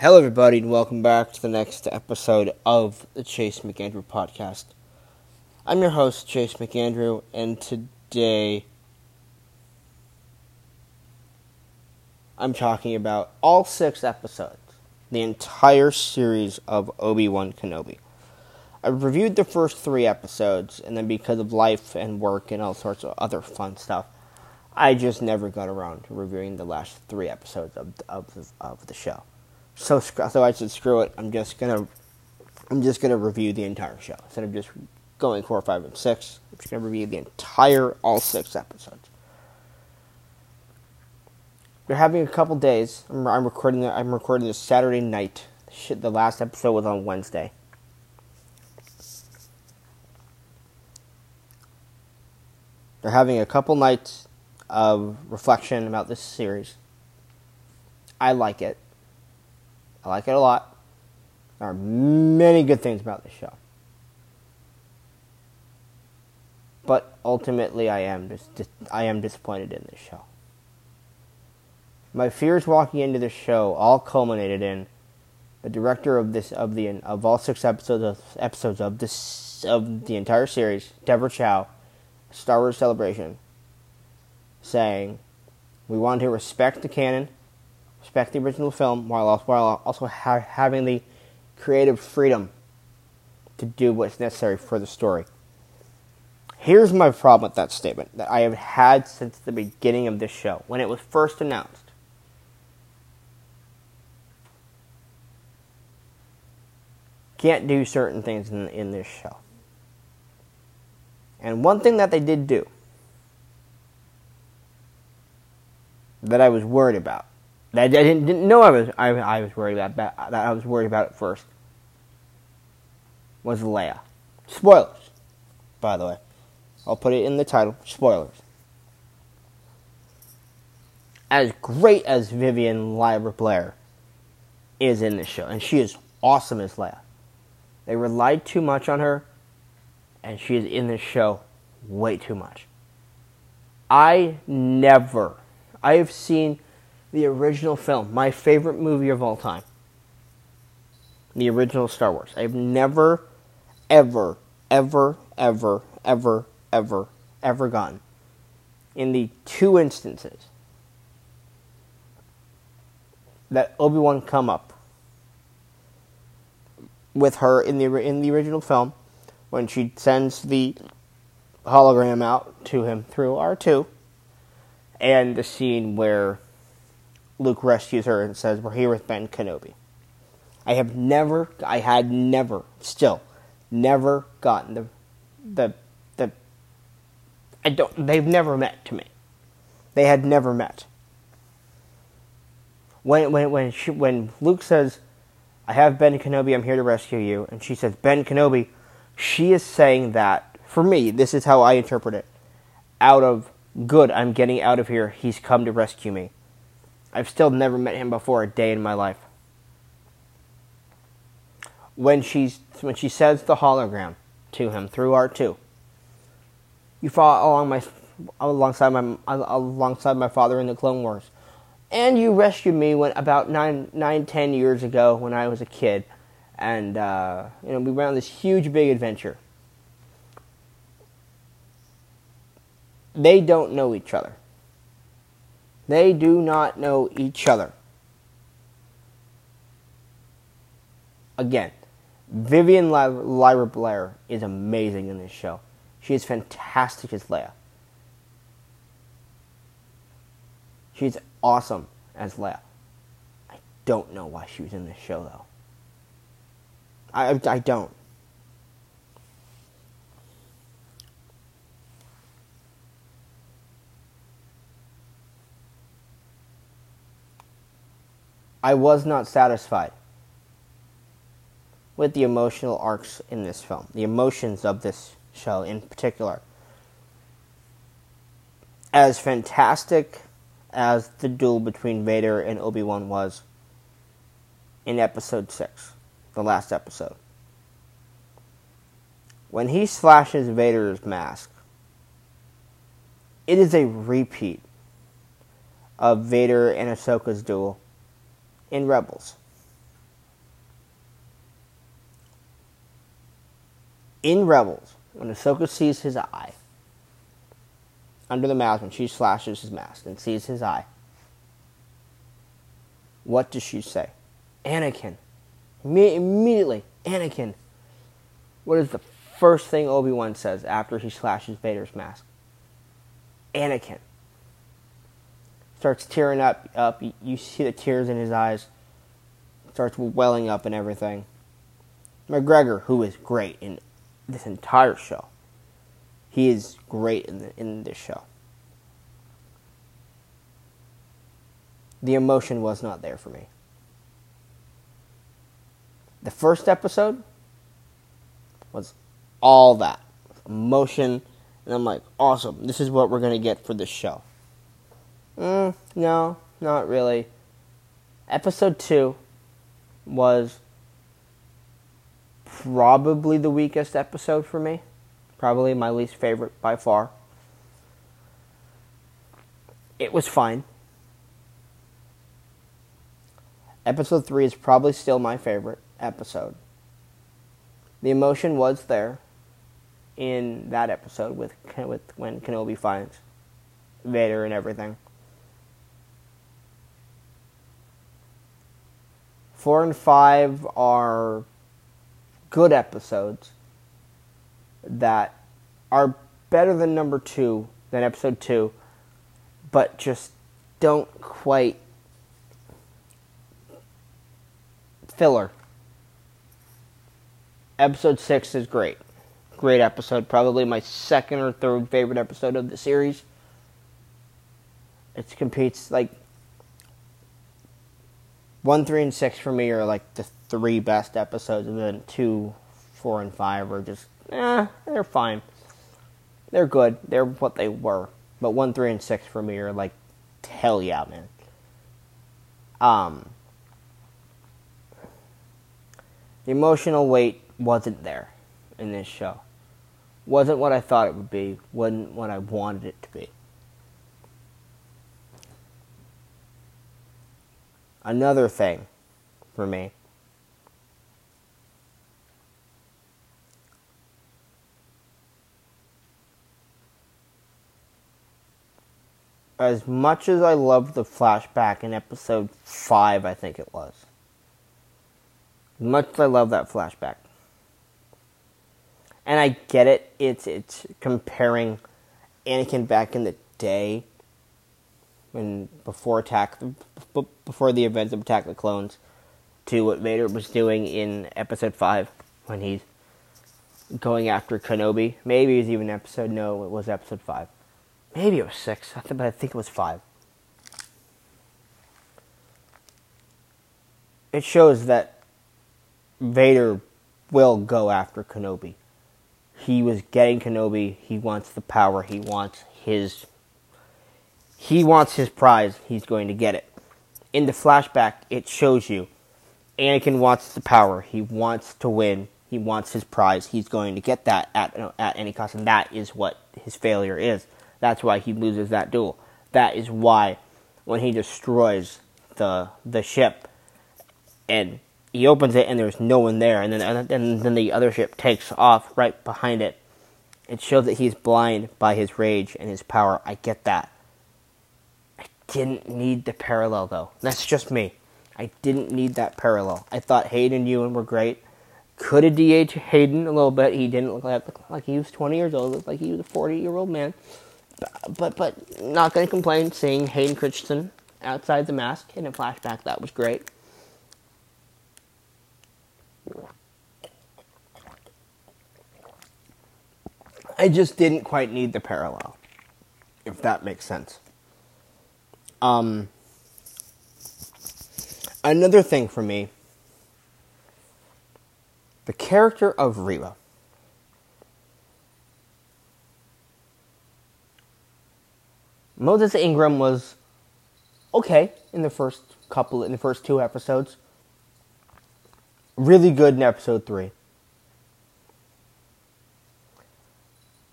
Hello, everybody, and welcome back to the next episode of the Chase McAndrew podcast. I'm your host, Chase McAndrew, and today I'm talking about all six episodes, the entire series of Obi Wan Kenobi. I reviewed the first three episodes, and then because of life and work and all sorts of other fun stuff, I just never got around to reviewing the last three episodes of of of the show. So so I said screw it. I'm just gonna I'm just gonna review the entire show instead of just going four, five, and six. I'm just gonna review the entire all six episodes. We're having a couple days. I'm, I'm recording. I'm recording this Saturday night. Shit, the last episode was on Wednesday. They're having a couple nights of reflection about this series. I like it. I like it a lot. There are many good things about this show. But ultimately, I am just I am disappointed in this show. My fears walking into this show all culminated in the director of this of the of all six episodes of episodes of this of the entire series, Deborah Chow, Star Wars Celebration, saying, "We want to respect the canon respect the original film while also, having the creative freedom to do what's necessary for the story. Here's my problem with that statement that I have had since the beginning of this show, when it was first announced. Can't do certain things in, in this show. And one thing that they did do that I was worried about I, I didn't, didn't know I was I, I was worried about that I was worried about it first. Was Leia. Spoilers, by the way. I'll put it in the title. Spoilers. As great as Vivien Lyra Blair is in this show, and she is awesome as Leia. They relied too much on her, and she is in this show way too much. I never, I have seen the original film, my favorite movie of all time. The original Star Wars. I've never, ever, ever, ever, ever, ever, ever gotten in the two instances that Obi Wan come up with her in the in the original film when she sends the hologram out to him through R two, and the scene where Luke rescues her and says, We're here with Ben Kenobi. I have never, I had never, still, never gotten the, the, the, I don't, they've never met to me. They had never met. When, when, when, she, when Luke says, I have Ben Kenobi, I'm here to rescue you, and she says, Ben Kenobi, she is saying that, for me, this is how I interpret it, out of good, I'm getting out of here, he's come to rescue me. I've still never met him before a day in my life. When she's when she says the hologram to him through R two, you fought along my alongside my alongside my father in the Clone Wars, and you rescued me when about nine nine ten years ago when I was a kid, and uh, you know we went on this huge big adventure. They don't know each other. They do not know each other. Again, Vivien Lyra Blair is amazing in this show. She is fantastic as Leia. She's awesome as Leia. I don't know why she was in this show though. I I don't. I was not satisfied with the emotional arcs in this film, the emotions of this show in particular. As fantastic as the duel between Vader and Obi Wan was in episode 6, the last episode, when he slashes Vader's mask, it is a repeat of Vader and Ahsoka's duel in Rebels. In Rebels, when Ahsoka sees his eye under the mask, when she slashes his mask and sees his eye, what does she say? Anakin. Me- immediately, Anakin. What is the first thing Obi Wan says after he slashes Vader's mask? Anakin. Starts tearing up. Up. You see the tears in his eyes. Starts welling up and everything. McGregor, who is great in this entire show, he is great in the, in this show. The emotion was not there for me. The first episode was all that emotion, and I'm like, awesome. This is what we're gonna get for this show. Mm, no, not really. Episode two was probably the weakest episode for me. Probably my least favorite by far. It was fine. Episode 3 is probably still my favorite episode. The emotion was there in that episode with with when Kenobi finds Vader and everything. 4 and 5 are good episodes that are better than number 2 than episode 2 but just don't quite filler. Episode 6 is great. Great episode. Probably my second or third favorite episode of the series. It competes like 1, 3, and 6 for me are like the three best episodes, and then 2, 4, and 5 are just, eh, they're fine. They're good. They're what they were. But 1, 3, and 6 for me are like, hell yeah, man. Um, the emotional weight wasn't there in this show. Wasn't what I thought it would be, wasn't what I wanted it to be. Another thing for me as much as I loved the flashback in episode 5, I think it was much as I love that flashback. And I get it. It's it's comparing Anakin back in the day when before attack before the events of Attack the Clones to what Vader was doing in episode 5 when he's going after Kenobi. Maybe it was even episode no, it was episode 5. Maybe it was 6, but I think it was 5. It shows that Vader will go after Kenobi. He was getting Kenobi. He wants the power. He wants his. He wants his prize. He's going to get it. In the flashback, it shows you Anakin wants the power. He wants to win. He wants his prize. He's going to get that at at any cost, and that is what his failure is. That's why he loses that duel. That is why when he destroys the the ship and he opens it and there's no one there, and then and then the other ship takes off right behind it. It shows that he's blind by his rage and his power. I get that. Didn't need the parallel though. That's just me. I didn't need that parallel. I thought Hayden and Ewan were great. Could have DH Hayden a little bit. He didn't look like, like he was 20 years old. Looked like he was a 40 year old man. But, but but not gonna complain. Seeing Hayden Christensen outside the mask in a flashback that was great. I just didn't quite need the parallel, if that makes sense. Um, another thing for me the character of Reva. Moses Ingram was okay in the first couple, in the first two episodes. Really good in episode three.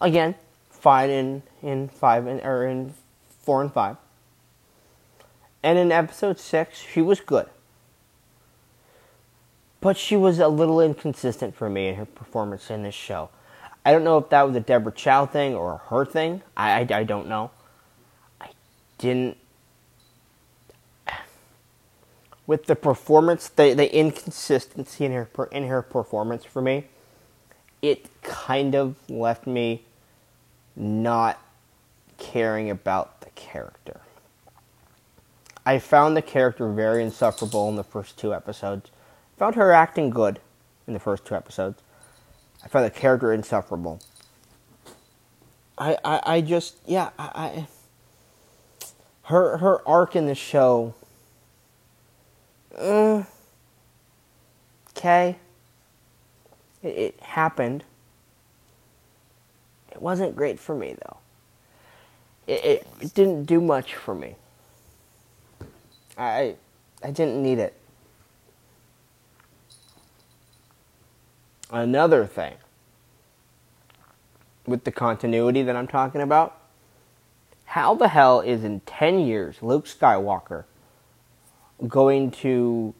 Again, fine in in five and or in four and five. And in episode six, she was good. but she was a little inconsistent for me in her performance in this show. I don't know if that was a Deborah Chow thing or her thing. I, I, I don't know. I didn't. With the performance, the, the inconsistency in her in her performance for me, it kind of left me not caring about the character. I found the character very insufferable in the first two episodes. I Found her acting good in the first two episodes. I found the character insufferable. I I, I just yeah I, I her her arc in the show. Uh, okay. It, it happened. It wasn't great for me though. It, it, it didn't do much for me. I I didn't need it. Another thing with the continuity that I'm talking about, how the hell is in 10 years Luke Skywalker going to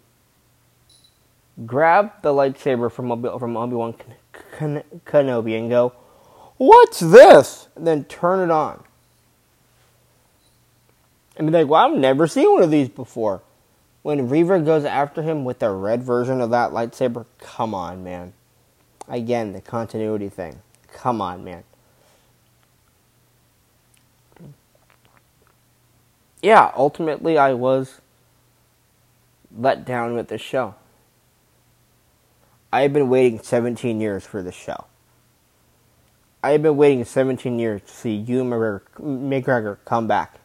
grab the lightsaber from Obi- from Obi-Wan Kenobi and go, "What's this?" and then turn it on and be like, well, I've never seen one of these before. When Reva goes after him with the red version of that lightsaber, come on, man. Again, the continuity thing. Come on, man. Yeah, ultimately, I was let down with this show. I have been waiting 17 years for this show. I have been waiting 17 years to see Ewan McGregor come back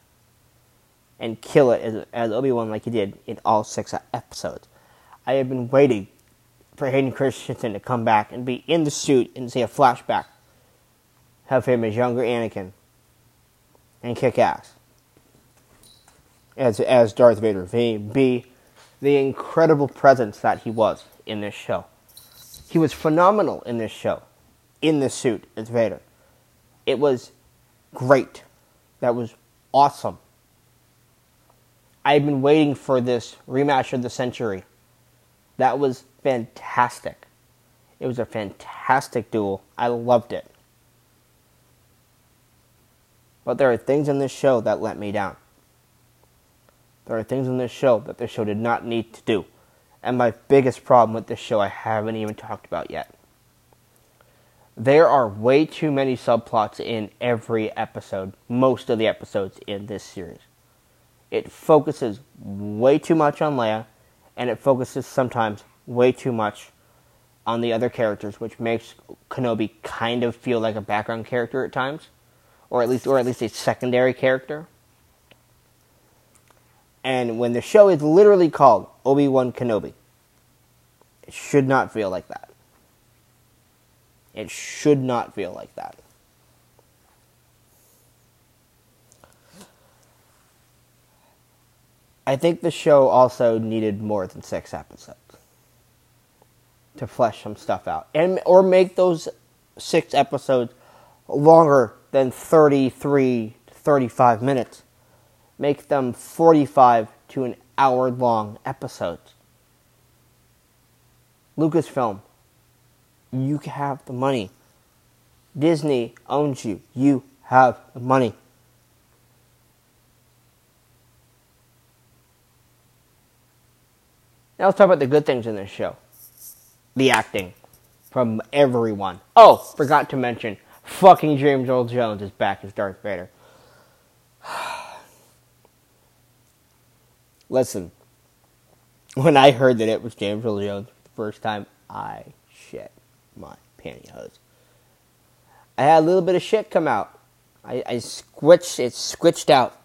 and kill it as, as Obi Wan like he did in all six episodes. I have been waiting for Hayden Christensen to come back and be in the suit and see a flashback of him as younger Anakin and kick ass as as Darth Vader. Be the incredible presence that he was in this show. He was phenomenal in this show, in the suit as Vader. It was great. That was awesome. I've been waiting for this rematch of the century. That was fantastic. It was a fantastic duel. I loved it. But there are things in this show that let me down. There are things in this show that the show did not need to do. And my biggest problem with this show I haven't even talked about yet. There are way too many subplots in every episode, most of the episodes in this series it focuses way too much on Leia, and it focuses sometimes way too much on the other characters, which makes Kenobi kind of feel like a background character at times, or at least or at least a secondary character. And when the show is literally called Obi Wan Kenobi, it should not feel like that. It should not feel like that. I think the show also needed more than six episodes to flesh some stuff out, and or make those six episodes longer than 33 to 35 minutes. Make them 45 to an hour long episodes. Lucasfilm, you have the money. Disney owns you. You have the money. Now let's talk about the good things in this show. The acting from everyone. Oh, forgot to mention, fucking James Earl Jones is back as Darth Vader. Listen, when I heard that it was James Earl Jones for the first time, I shit my pantyhose. I had a little bit of shit come out. I, I squitched, it squitched out.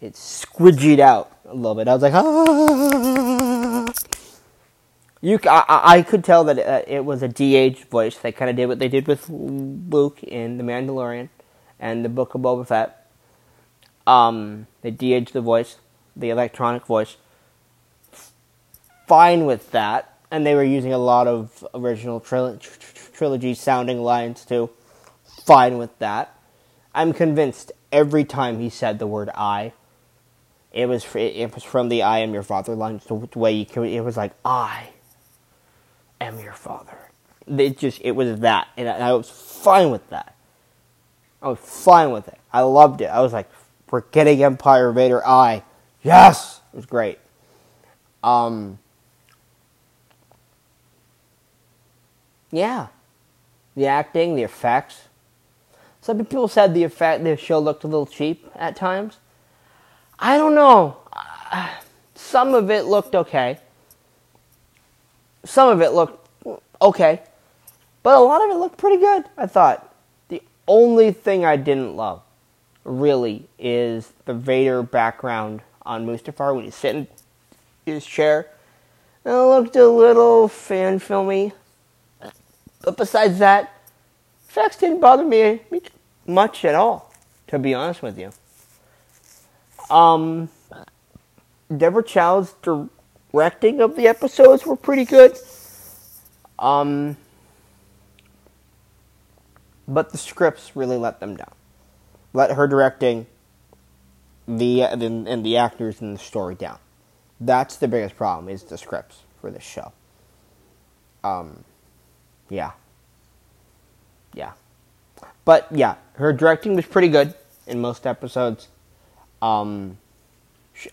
It squidged out a little bit. I was like, ah. You, I, I could tell that uh, it was a de-aged voice. They kind of did what they did with Luke in The Mandalorian and the Book of Boba Fett. Um, they de-aged the voice, the electronic voice. Fine with that, and they were using a lot of original tril- trilogy sounding lines too. Fine with that. I'm convinced every time he said the word "I," it was it was from the "I am your father" line. The way you it was like "I." am your father. It just it was that, and I, was fine with that. I was fine with it. I loved it. I was like, we're getting Empire Vader I. Yes, it was great. Um, yeah, the acting, the effects. Some people said the effect, the show looked a little cheap at times. I don't know. Some of it looked okay. Some of it looked okay. But a lot of it looked pretty good, I thought. The only thing I didn't love, really, is the Vader background on Mustafar when he's sitting in his chair. It looked a little fan filmy. But besides that, effects didn't bother me much at all, to be honest with you. Um, Deborah Chow's directing of the episodes were pretty good. Um, but the scripts really let them down. Let her directing the and, and the actors and the story down. That's the biggest problem is the scripts for this show. Um, yeah, yeah, but yeah, her directing was pretty good in most episodes. Um,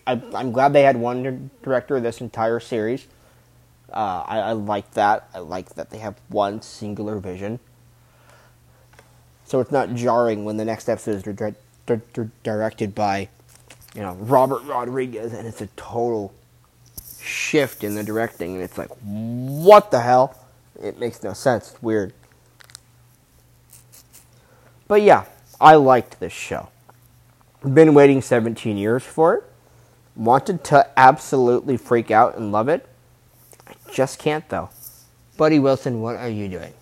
I, am glad they had one director this entire series. Uh, I, I like that. I like that they have one singular vision. So it's not jarring when the next episode is di- di- directed by, you know, Robert Rodriguez, and it's a total shift in the directing, and it's like, what the hell? It makes no sense. It's weird. But yeah, I liked this show. Been waiting 17 years for it. Wanted to absolutely freak out and love it. I just can't though. Buddy Wilson, what are you doing?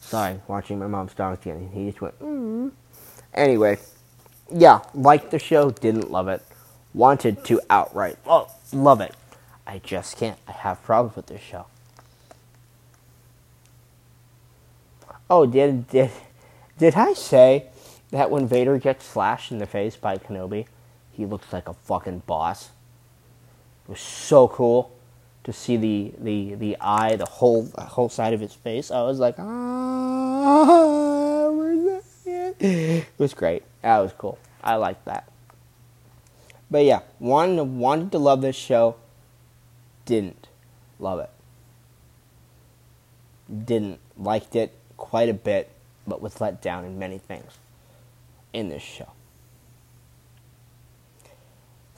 Sorry, watching my mom's dog again. He just went, mm. Anyway, yeah, liked the show, didn't love it. Wanted to outright love it. I just can't. I have problems with this show. Oh, did did did I say that when Vader gets slashed in the face by Kenobi, he looks like a fucking boss? It was so cool to see the the the eye, the whole the whole side of his face. I was like, ah, it was great. That was cool. I liked that. But yeah, wanted wanted to love this show, didn't love it. Didn't liked it quite a bit, but was let down in many things in this show.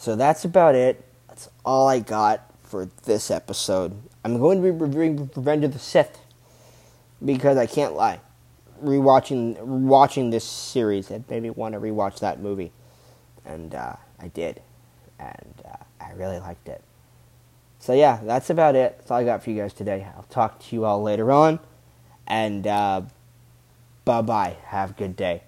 So that's about it. That's all I got for this episode. I'm going to be reviewing Revenge of the Sith because I can't lie. Rewatching watching this series, it made me want to rewatch that movie, and uh, I did, and uh, I really liked it. So yeah, that's about it. That's all I got for you guys today. I'll talk to you all later on, and uh, bye bye. Have a good day.